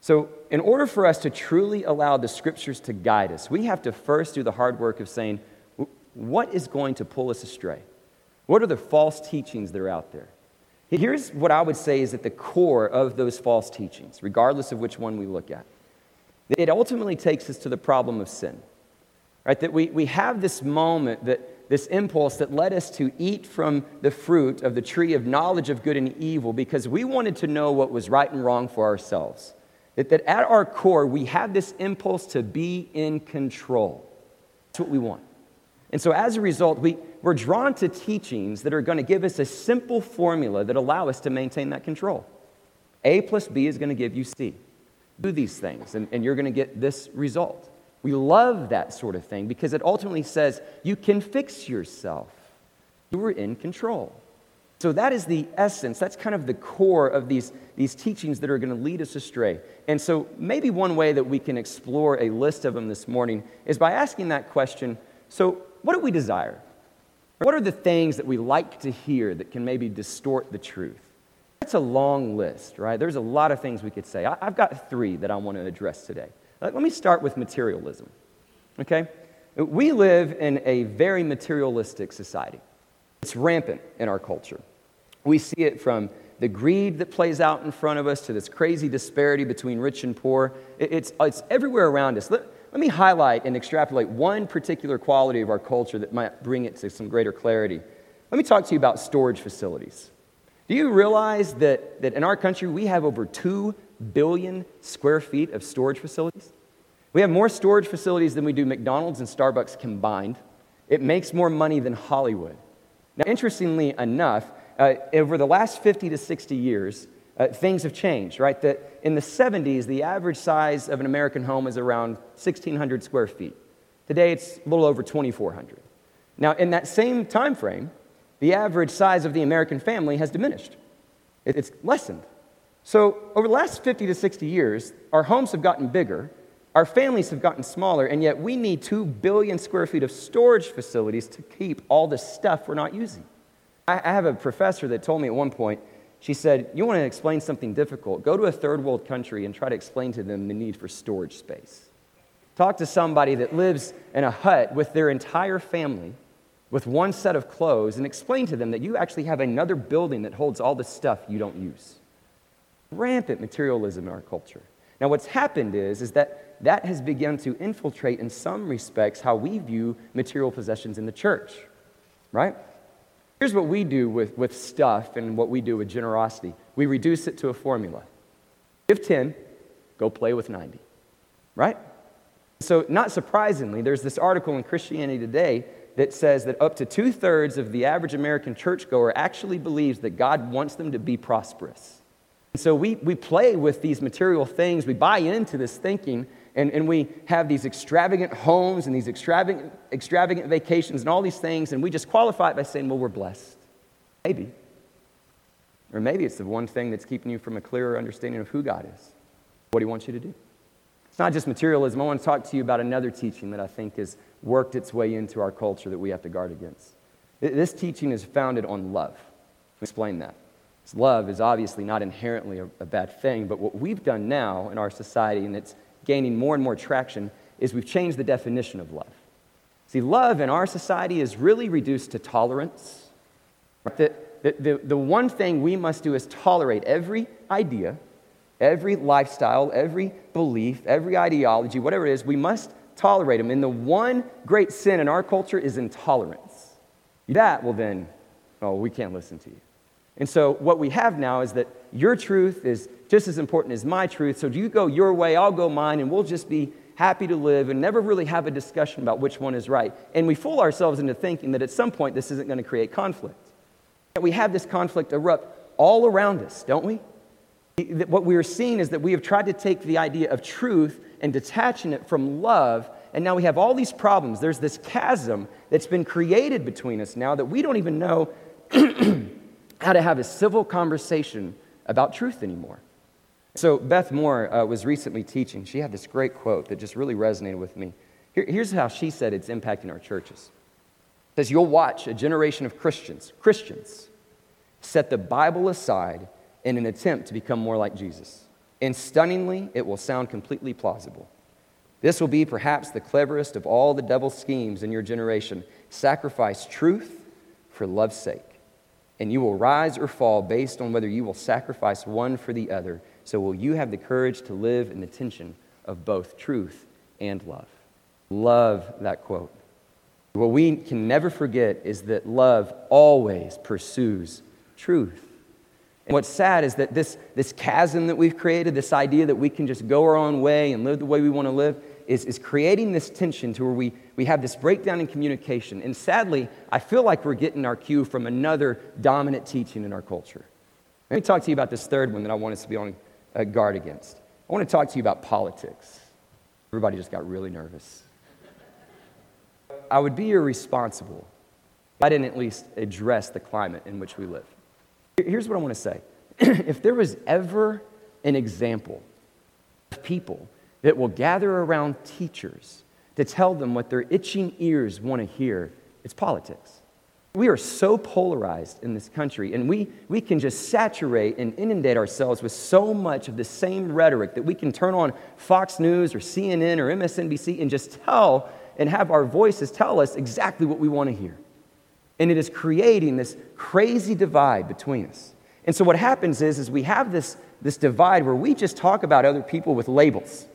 So, in order for us to truly allow the scriptures to guide us, we have to first do the hard work of saying, what is going to pull us astray? What are the false teachings that are out there? Here's what I would say is at the core of those false teachings, regardless of which one we look at. It ultimately takes us to the problem of sin. Right? That we, we have this moment, that, this impulse that led us to eat from the fruit of the tree of knowledge of good and evil because we wanted to know what was right and wrong for ourselves. That, that at our core, we have this impulse to be in control. That's what we want. And so as a result, we, we're drawn to teachings that are going to give us a simple formula that allow us to maintain that control. A plus B is going to give you C. Do these things, and, and you're going to get this result. We love that sort of thing because it ultimately says you can fix yourself. You are in control. So that is the essence. That's kind of the core of these, these teachings that are going to lead us astray. And so maybe one way that we can explore a list of them this morning is by asking that question so, what do we desire? What are the things that we like to hear that can maybe distort the truth? That's a long list, right? There's a lot of things we could say. I- I've got three that I want to address today. Let me start with materialism, okay? We live in a very materialistic society. It's rampant in our culture. We see it from the greed that plays out in front of us to this crazy disparity between rich and poor. It- It's, it's everywhere around us. Let, let me highlight and extrapolate one particular quality of our culture that might bring it to some greater clarity. Let me talk to you about storage facilities. Do you realize that, that in our country we have over 2 billion square feet of storage facilities? We have more storage facilities than we do McDonald's and Starbucks combined. It makes more money than Hollywood. Now, interestingly enough, uh, over the last 50 to 60 years, uh, things have changed, right? That in the 70s, the average size of an American home is around 1,600 square feet. Today, it's a little over 2,400. Now, in that same time frame, the average size of the American family has diminished. It- It's lessened. So, over the last 50 to 60 years, our homes have gotten bigger, our families have gotten smaller, and yet we need 2 billion square feet of storage facilities to keep all the stuff we're not using. I have a professor that told me at one point, she said, You want to explain something difficult? Go to a third world country and try to explain to them the need for storage space. Talk to somebody that lives in a hut with their entire family with one set of clothes and explain to them that you actually have another building that holds all the stuff you don't use. Rampant materialism in our culture. Now, what's happened is, is that that has begun to infiltrate, in some respects, how we view material possessions in the church, right? Here's what we do with, with stuff and what we do with generosity we reduce it to a formula give 10, go play with 90, right? So, not surprisingly, there's this article in Christianity Today that says that up to two thirds of the average American churchgoer actually believes that God wants them to be prosperous. And so, we, we play with these material things, we buy into this thinking, and, and we have these extravagant homes and these extravagant, extravagant vacations and all these things, and we just qualify it by saying, well, we're blessed. Maybe. Or maybe it's the one thing that's keeping you from a clearer understanding of who God is, what He wants you to do. It's not just materialism. I want to talk to you about another teaching that I think has worked its way into our culture that we have to guard against. This teaching is founded on love. Explain that. Love is obviously not inherently a, a bad thing, but what we've done now in our society, and it's gaining more and more traction, is we've changed the definition of love. See, love in our society is really reduced to tolerance. The, the, the, the one thing we must do is tolerate every idea, every lifestyle, every belief, every ideology, whatever it is, we must tolerate them. And the one great sin in our culture is intolerance. That will then, oh, we can't listen to you. And so what we have now is that your truth is just as important as my truth. So you go your way, I'll go mine, and we'll just be happy to live and never really have a discussion about which one is right. And we fool ourselves into thinking that at some point this isn't going to create conflict. We have this conflict erupt all around us, don't we? What we are seeing is that we have tried to take the idea of truth and detaching it from love, and now we have all these problems. There's this chasm that's been created between us now that we don't even know how to have a civil conversation about truth anymore. So, Beth Moore uh, was recently teaching. She had this great quote that just really resonated with me. Here- here's how she said it's impacting our churches. It says, You'll watch a generation of Christians, Christians, set the Bible aside in an attempt to become more like Jesus. And stunningly, it will sound completely plausible. This will be perhaps the cleverest of all the devil's schemes in your generation. Sacrifice truth for love's sake. And you will rise or fall based on whether you will sacrifice one for the other. So, will you have the courage to live in the tension of both truth and love? Love that quote. What we can never forget is that love always pursues truth. And what's sad is that this, this chasm that we've created, this idea that we can just go our own way and live the way we want to live, is, is creating this tension to where we, we have this breakdown in communication. And sadly, I feel like we're getting our cue from another dominant teaching in our culture. Let me talk to you about this third one that I want us to be on uh, guard against. I want to talk to you about politics. Everybody just got really nervous. I would be irresponsible if I didn't at least address the climate in which we live. Here's what I want to say if there was ever an example of people that will gather around teachers to tell them what their itching ears want to hear, it's politics. We are so polarized in this country, and we, we can just saturate and inundate ourselves with so much of the same rhetoric that we can turn on Fox News or CNN or MSNBC and just tell and have our voices tell us exactly what we want to hear. And it is creating this crazy divide between us. And so what happens is, is we have this, this divide where we just talk about other people with labels.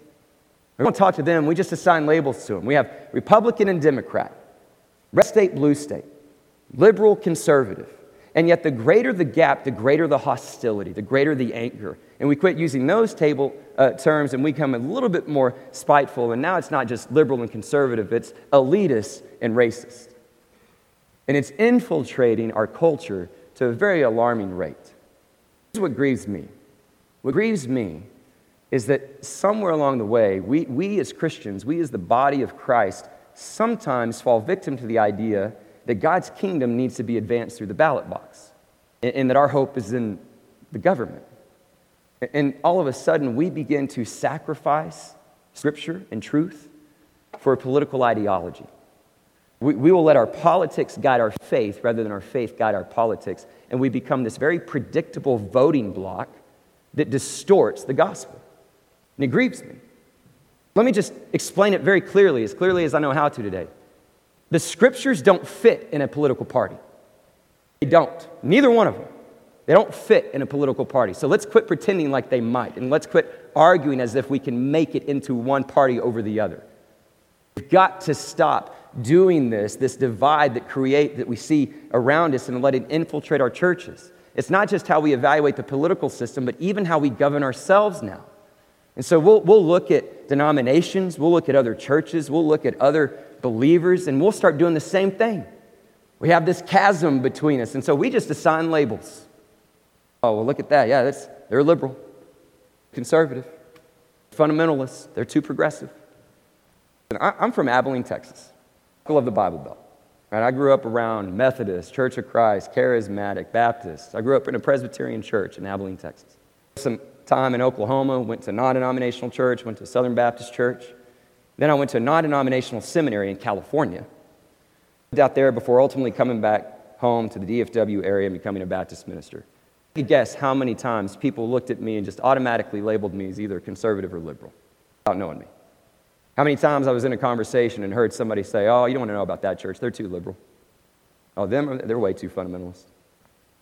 We don't talk to them, we just assign labels to them. We have Republican and Democrat, red state, blue state liberal, conservative. And yet, the greater the gap, the greater the hostility, the greater the anger. And we quit using those table uh, terms and we become a little bit more spiteful. And now it's not just liberal and conservative, it's elitist and racist. And it's infiltrating our culture to a very alarming rate. This is what grieves me. What grieves me is that somewhere along the way, we, we as Christians, we as the body of Christ, sometimes fall victim to the idea that God's kingdom needs to be advanced through the ballot box and, that our hope is in the government. And all of a sudden, we begin to sacrifice scripture and truth for a political ideology. We, we will let our politics guide our faith rather than our faith guide our politics, and we become this very predictable voting bloc that distorts the gospel. And it grieves me. Let me just explain it very clearly, as clearly as I know how to today. The scriptures don't fit in a political party. They don't. Neither one of them. They don't fit in a political party. So let's quit pretending like they might, and let's quit arguing as if we can make it into one party over the other. We've got to stop doing this, this divide that create that we see around us and let it infiltrate our churches. It's not just how we evaluate the political system, but even how we govern ourselves now. And so we'll, we'll look at denominations, we'll look at other churches, we'll look at other believers, and we'll start doing the same thing. We have this chasm between us, and so we just assign labels. Oh, well, look at that. Yeah, that's, they're liberal, conservative, fundamentalists, they're too progressive. And I, I'm from Abilene, Texas. I love the Bible Belt. Right? I grew up around Methodist, Church of Christ, Charismatic, Baptist. I grew up in a Presbyterian church in Abilene, Texas. Some time in Oklahoma, went to non denominational church, went to Southern Baptist Church. Then I went to a non denominational seminary in California. Lived out there before ultimately coming back home to the DFW area and becoming a Baptist minister. You could guess how many times people looked at me and just automatically labeled me as either conservative or liberal without knowing me. How many times I was in a conversation and heard somebody say, Oh, you don't want to know about that church, they're too liberal. Oh, them, they're way too fundamentalist.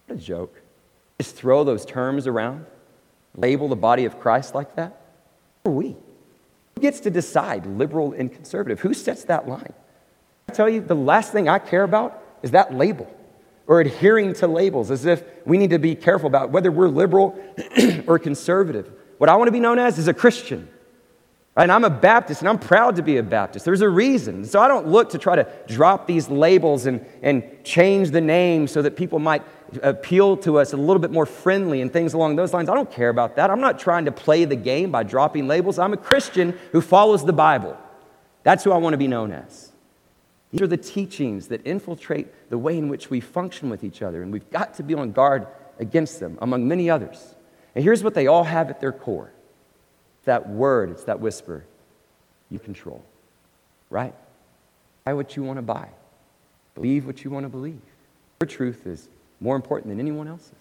What a joke. Just throw those terms around, label the body of Christ like that? Who are we? Gets to decide liberal and conservative? Who sets that line? I tell you, the last thing I care about is that label or adhering to labels as if we need to be careful about whether we're liberal or conservative. What I want to be known as is a Christian. And I'm a Baptist and I'm proud to be a Baptist. There's a reason. So I don't look to try to drop these labels and, and change the name so that people might appeal to us a little bit more friendly and things along those lines. I don't care about that. I'm not trying to play the game by dropping labels. I'm a Christian who follows the Bible. That's who I want to be known as. These are the teachings that infiltrate the way in which we function with each other, and we've got to be on guard against them, among many others. And here's what they all have at their core that word, it's that whisper you control, right? Buy what you want to buy, believe what you want to believe. Your truth is more important than anyone else's.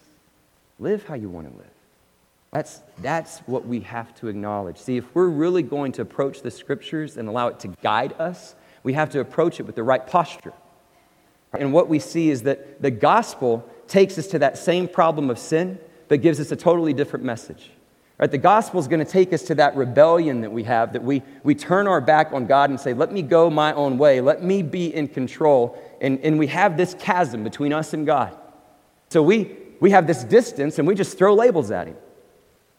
Live how you want to live. That's, that's what we have to acknowledge. See, if we're really going to approach the scriptures and allow it to guide us, we have to approach it with the right posture. And what we see is that the gospel takes us to that same problem of sin, but gives us a totally different message. Right? The gospel is going to take us to that rebellion that we have, that we, we turn our back on God and say, Let me go my own way, let me be in control. And, and we have this chasm between us and God. So we, we have this distance and we just throw labels at him.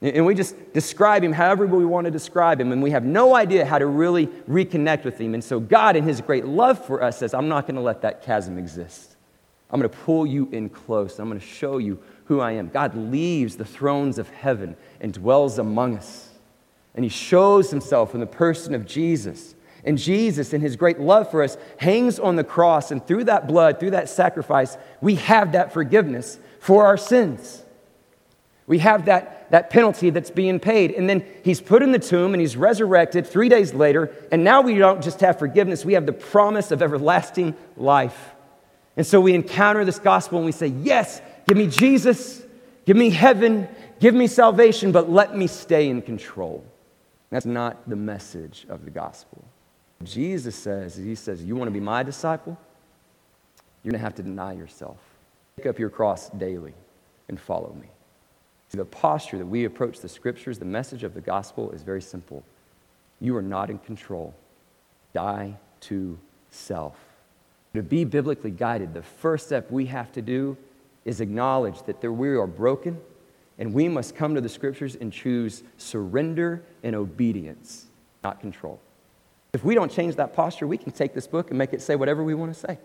And we just describe him however we want to describe him, and we have no idea how to really reconnect with him. And so, God, in his great love for us, says, I'm not going to let that chasm exist. I'm going to pull you in close. I'm going to show you who I am. God leaves the thrones of heaven and dwells among us. And he shows himself in the person of Jesus. And Jesus, in his great love for us, hangs on the cross. And through that blood, through that sacrifice, we have that forgiveness for our sins. We have that, that penalty that's being paid. And then he's put in the tomb and he's resurrected three days later. And now we don't just have forgiveness, we have the promise of everlasting life. And so we encounter this gospel and we say, Yes, give me Jesus, give me heaven, give me salvation, but let me stay in control. That's not the message of the gospel. Jesus says, He says, You want to be my disciple? You're going to have to deny yourself. Pick up your cross daily and follow me. See, the posture that we approach the scriptures, the message of the gospel is very simple. You are not in control. Die to self. To be biblically guided, the first step we have to do is acknowledge that we are broken and we must come to the scriptures and choose surrender and obedience, not control. If we don't change that posture, we can take this book and make it say whatever we want to say.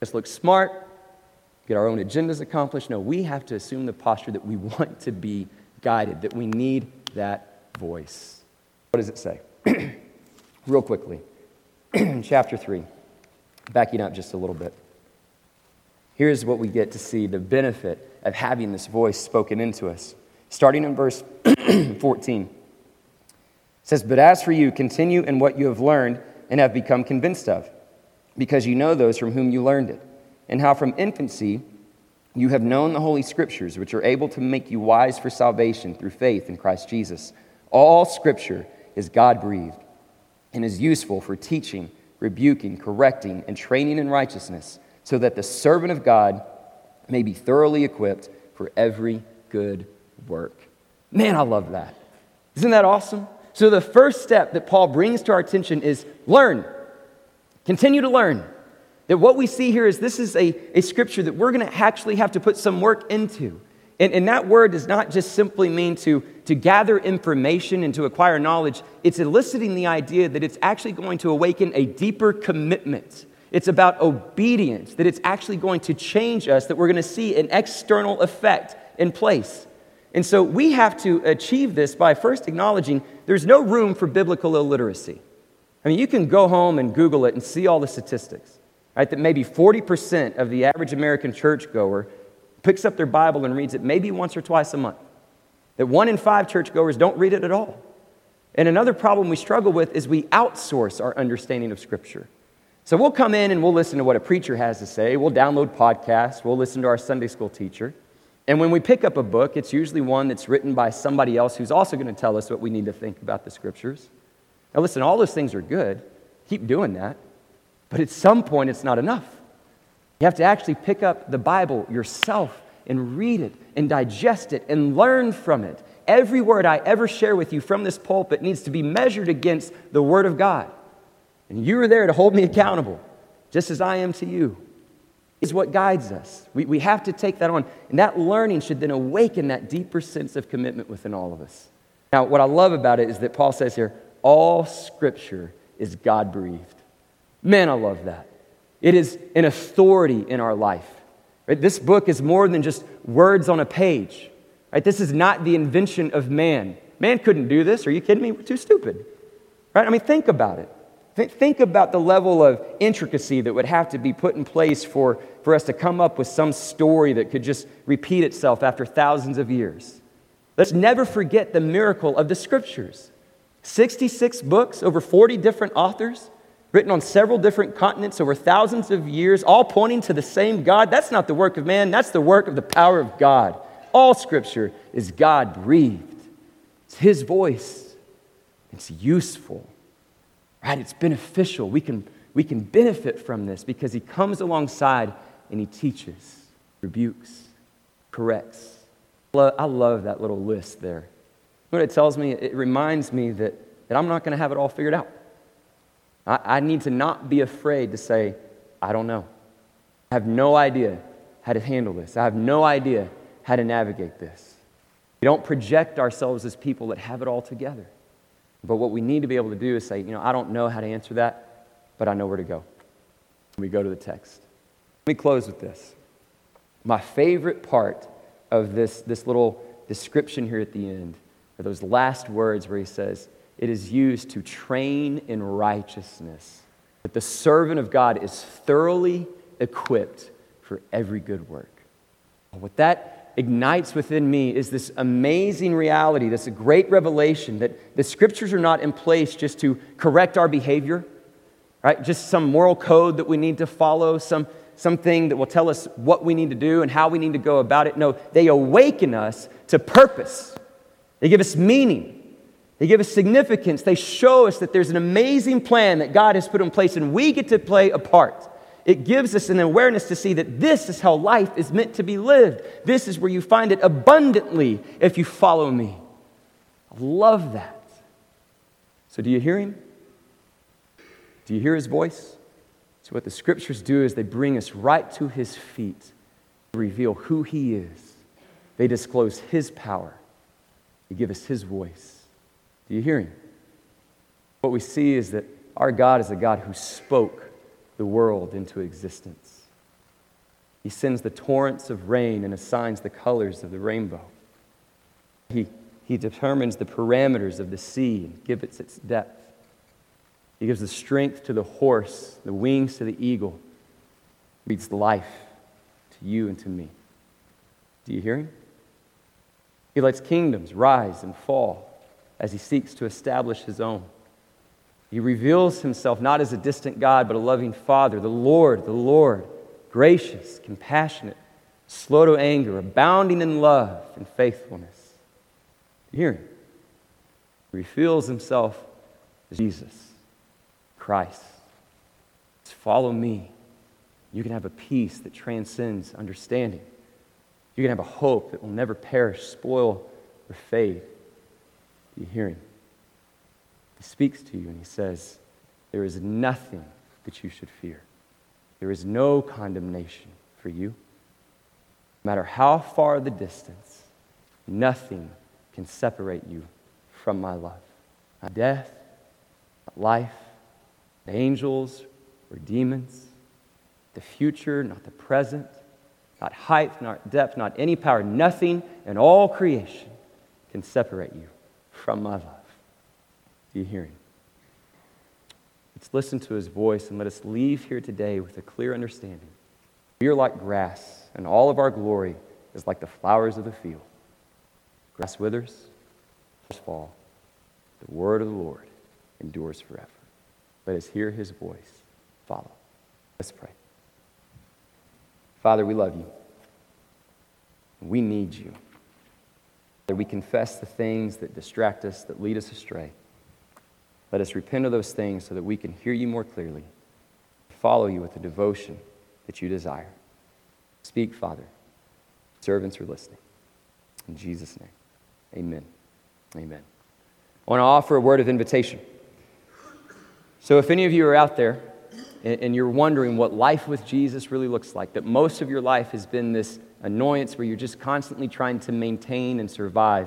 Just look smart, get our own agendas accomplished. No, we have to assume the posture that we want to be guided, that we need that voice. What does it say? Real quickly. Chapter 3, backing up just a little bit. Here's what we get to see the benefit of having this voice spoken into us. Starting in verse 14. It says, But as for you, continue in what you have learned and have become convinced of, because you know those from whom you learned it, and how from infancy you have known the Holy Scriptures, which are able to make you wise for salvation through faith in Christ Jesus. All Scripture is God breathed and is useful for teaching, rebuking, correcting, and training in righteousness, so that the servant of God may be thoroughly equipped for every good work. Man, I love that. Isn't that awesome? So, the first step that Paul brings to our attention is learn. Continue to learn. That what we see here is this is a, a scripture that we're going to actually have to put some work into. And, and that word does not just simply mean to, to gather information and to acquire knowledge, it's eliciting the idea that it's actually going to awaken a deeper commitment. It's about obedience, that it's actually going to change us, that we're going to see an external effect in place. And so we have to achieve this by first acknowledging there's no room for biblical illiteracy. I mean, you can go home and Google it and see all the statistics, right? That maybe 40% of the average American churchgoer picks up their Bible and reads it maybe once or twice a month. That one in five churchgoers don't read it at all. And another problem we struggle with is we outsource our understanding of Scripture. So we'll come in and we'll listen to what a preacher has to say. We'll download podcasts. We'll listen to our Sunday school teacher. And when we pick up a book, it's usually one that's written by somebody else who's also going to tell us what we need to think about the Scriptures. Now, listen, all those things are good. Keep doing that. But at some point, it's not enough. You have to actually pick up the Bible yourself and read it and digest it and learn from it. Every word I ever share with you from this pulpit needs to be measured against the Word of God. And you are there to hold me accountable, just as I am to you. Is what guides us. We, we have to take that on. And that learning should then awaken that deeper sense of commitment within all of us. Now, what I love about it is that Paul says here, all scripture is God breathed. Man, I love that. It is an authority in our life. Right? This book is more than just words on a page. Right? This is not the invention of man. Man couldn't do this. Are you kidding me? We're too stupid. Right? I mean, think about it. Th- Think about the level of intricacy that would have to be put in place for, for us to come up with some story that could just repeat itself after thousands of years. Let's never forget the miracle of the scriptures 66 books, over 40 different authors, written on several different continents over thousands of years, all pointing to the same God. That's not the work of man, that's the work of the power of God. All scripture is God breathed, it's His voice, it's useful right? It's beneficial. We can, we can benefit from this because he comes alongside and he teaches, rebukes, corrects. I love that little list there. What it tells me, it reminds me that, that I'm not going to have it all figured out. I, I need to not be afraid to say, I don't know. I have no idea how to handle this. I have no idea how to navigate this. We don't project ourselves as people that have it all together. But what we need to be able to do is say, you know, I don't know how to answer that, but I know where to go. We go to the text. Let me close with this. My favorite part of this, this little description here at the end are those last words where he says, It is used to train in righteousness, that the servant of God is thoroughly equipped for every good work. What that ignites within me is this amazing reality, this great revelation that the scriptures are not in place just to correct our behavior, right? Just some moral code that we need to follow, some, something that will tell us what we need to do and how we need to go about it. No, they awaken us to purpose. They give us meaning. They give us significance. They show us that there's an amazing plan that God has put in place and we get to play a part. It gives us an awareness to see that this is how life is meant to be lived. This is where you find it abundantly if you follow me. I love that. So, do you hear him? Do you hear his voice? So, what the scriptures do is they bring us right to his feet, reveal who he is. They disclose his power, they give us his voice. Do you hear him? What we see is that our God is a God who spoke the world into existence. He sends the torrents of rain and assigns the colors of the rainbow. He, he determines the parameters of the sea and gives it its depth. He gives the strength to the horse, the wings to the eagle, breathes life to you and to me. Do you hear him? He lets kingdoms rise and fall as he seeks to establish his own. He reveals himself not as a distant God, but a loving Father, the Lord, the Lord, gracious, compassionate, slow to anger, abounding in love and faithfulness. Hear him? He reveals himself as Jesus, Christ. Just follow me. You can have a peace that transcends understanding. You can have a hope that will never perish, spoil, or fade. You hear him? Speaks to you and he says, There is nothing that you should fear. There is no condemnation for you. No matter how far the distance, nothing can separate you from my love. Not death, not life, not angels or demons, the future, not the present, not height, not depth, not any power, nothing in all creation can separate you from my love. Do you hear him? Let's listen to his voice and let us leave here today with a clear understanding. We are like grass, and all of our glory is like the flowers of the field. Grass withers, flowers fall. The word of the Lord endures forever. Let us hear his voice. Follow. Let's pray. Father, we love you. We need you. That we confess the things that distract us, that lead us astray. Let us repent of those things so that we can hear you more clearly, follow you with the devotion that you desire. Speak, Father. Servants are listening. In Jesus' name, amen. Amen. I want to offer a word of invitation. So, if any of you are out there and you're wondering what life with Jesus really looks like, that most of your life has been this annoyance where you're just constantly trying to maintain and survive,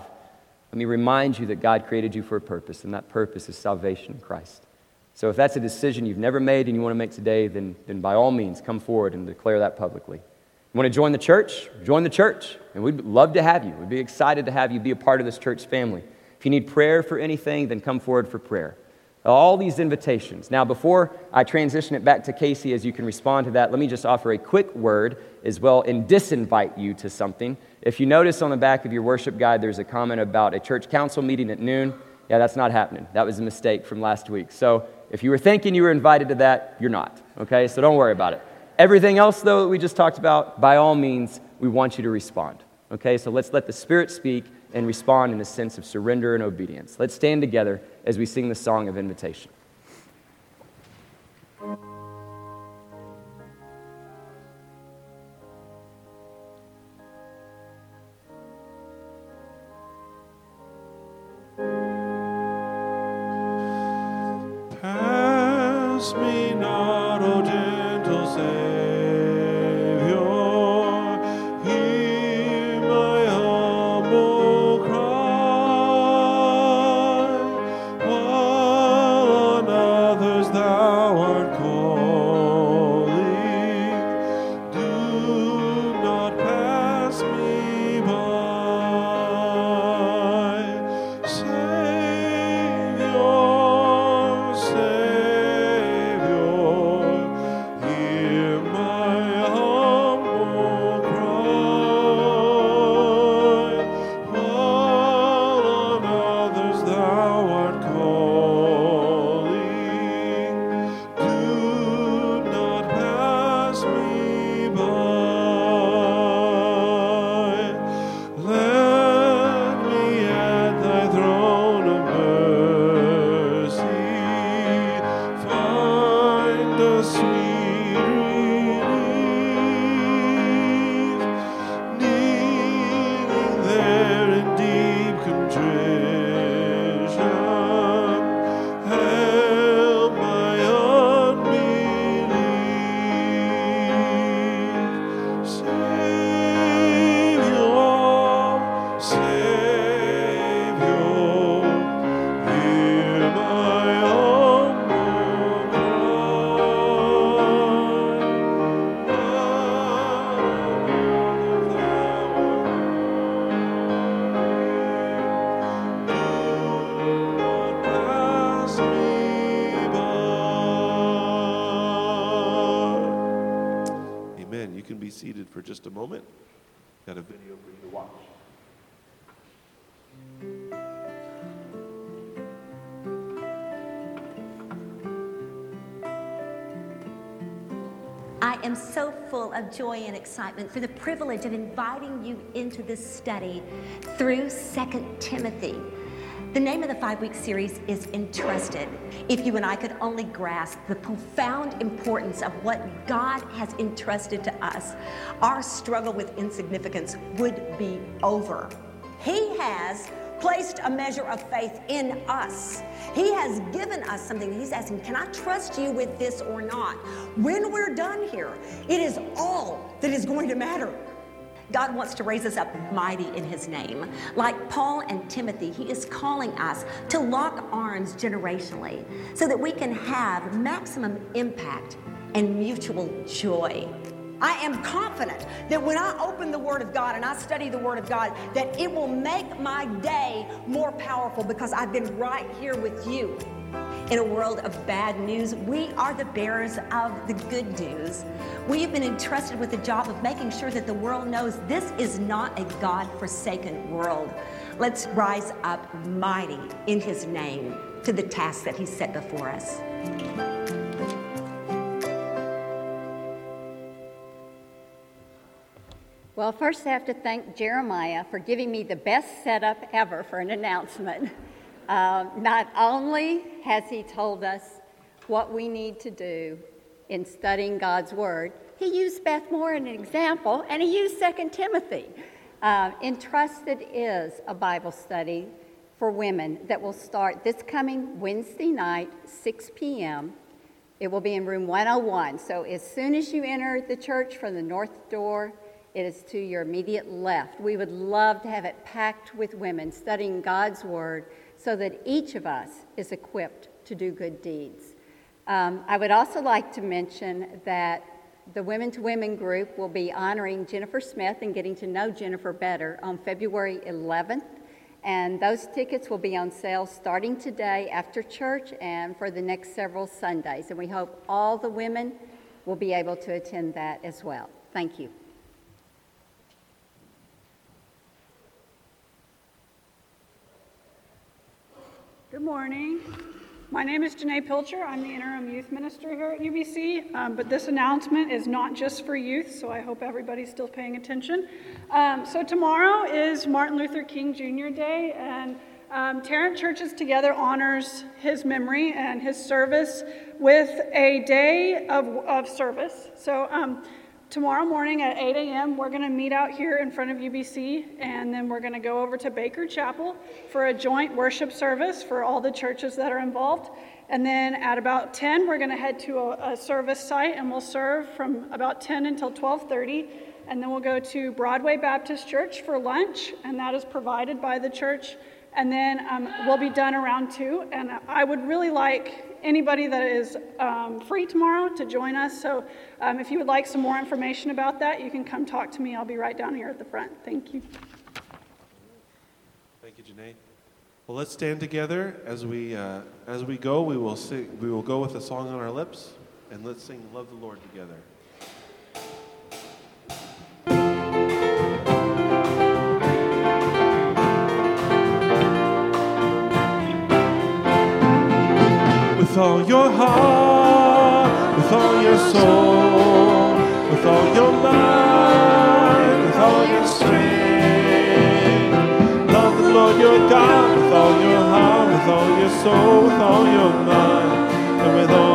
let me remind you that God created you for a purpose, and that purpose is salvation in Christ. So if that's a decision you've never made and you want to make today, then, then by all means, come forward and declare that publicly. You want to join the church? Join the church. And we'd love to have you. We'd be excited to have you be a part of this church family. If you need prayer for anything, then come forward for prayer. All these invitations. Now, before I transition it back to Casey, as you can respond to that, let me just offer a quick word as well and disinvite you to something. If you notice on the back of your worship guide, there's a comment about a church council meeting at noon. Yeah, that's not happening. That was a mistake from last week. So if you were thinking you were invited to that, you're not. Okay, so don't worry about it. Everything else, though, that we just talked about, by all means, we want you to respond. Okay, so let's let the Spirit speak and respond in a sense of surrender and obedience. Let's stand together as we sing the song of invitation. Me joy and excitement for the privilege of inviting you into this study through 2 Timothy. The name of the five week series is Entrusted. If you and I could only grasp the profound importance of what God has entrusted to us, our struggle with insignificance would be over. He has placed a measure of faith in us. He has given us something. He's asking, Can I trust you with this or not? When we're done here, it is all that is going to matter. God wants to raise us up mighty in His name. Like Paul and Timothy, He is calling us to lock arms generationally so that we can have maximum impact and mutual joy. I am confident that when I open the Word of God and I study the Word of God, that it will make my day more powerful because I've been right here with you. In a world of bad news, we are the bearers of the good news. We have been entrusted with the job of making sure that the world knows this is not a God forsaken world. Let's rise up mighty in His name to the task that He set before us. Well, first I have to thank Jeremiah for giving me the best setup ever for an announcement. Uh, not only has he told us what we need to do in studying God's Word, he used Beth Moore as an example, and he used 2 Timothy. Uh, Entrusted is a Bible study for women that will start this coming Wednesday night, 6 p.m. It will be in room 101. So as soon as you enter the church from the north door, it is to your immediate left. We would love to have it packed with women studying God's Word so that each of us is equipped to do good deeds. Um, I would also like to mention that the Women to Women group will be honoring Jennifer Smith and getting to know Jennifer better on February 11th. And those tickets will be on sale starting today after church and for the next several Sundays. And we hope all the women will be able to attend that as well. Thank you. Good morning. My name is Janae Pilcher. I'm the interim youth minister here at UBC. Um, but this announcement is not just for youth, so I hope everybody's still paying attention. Um, so tomorrow is Martin Luther King Jr. Day, and um, Tarrant Churches Together honors his memory and his service with a day of, of service. So um, tomorrow morning at 8 a.m., we're going to meet out here in front of UBC, and then we're going to go over to Baker Chapel for a joint worship service for all the churches that are involved. And then at about 10, we're going to head to a, a service site, and we'll serve from about 10 until 12:30. And then we'll go to Broadway Baptist Church for lunch, and that is provided by the church. And then um, we'll be done around two. And I would really like anybody that is um, free tomorrow to join us. So um, if you would like some more information about that, you can come talk to me. I'll be right down here at the front. Thank you. Thank you, Janae. Well, let's stand together as we uh, as we go. We will sing. We will go with a song on our lips, and let's sing "Love the Lord" together. With all your heart, with all your soul, with all your mind, with all your strength. Love the Lord your God with all your heart, with all your soul, with all your mind, and with all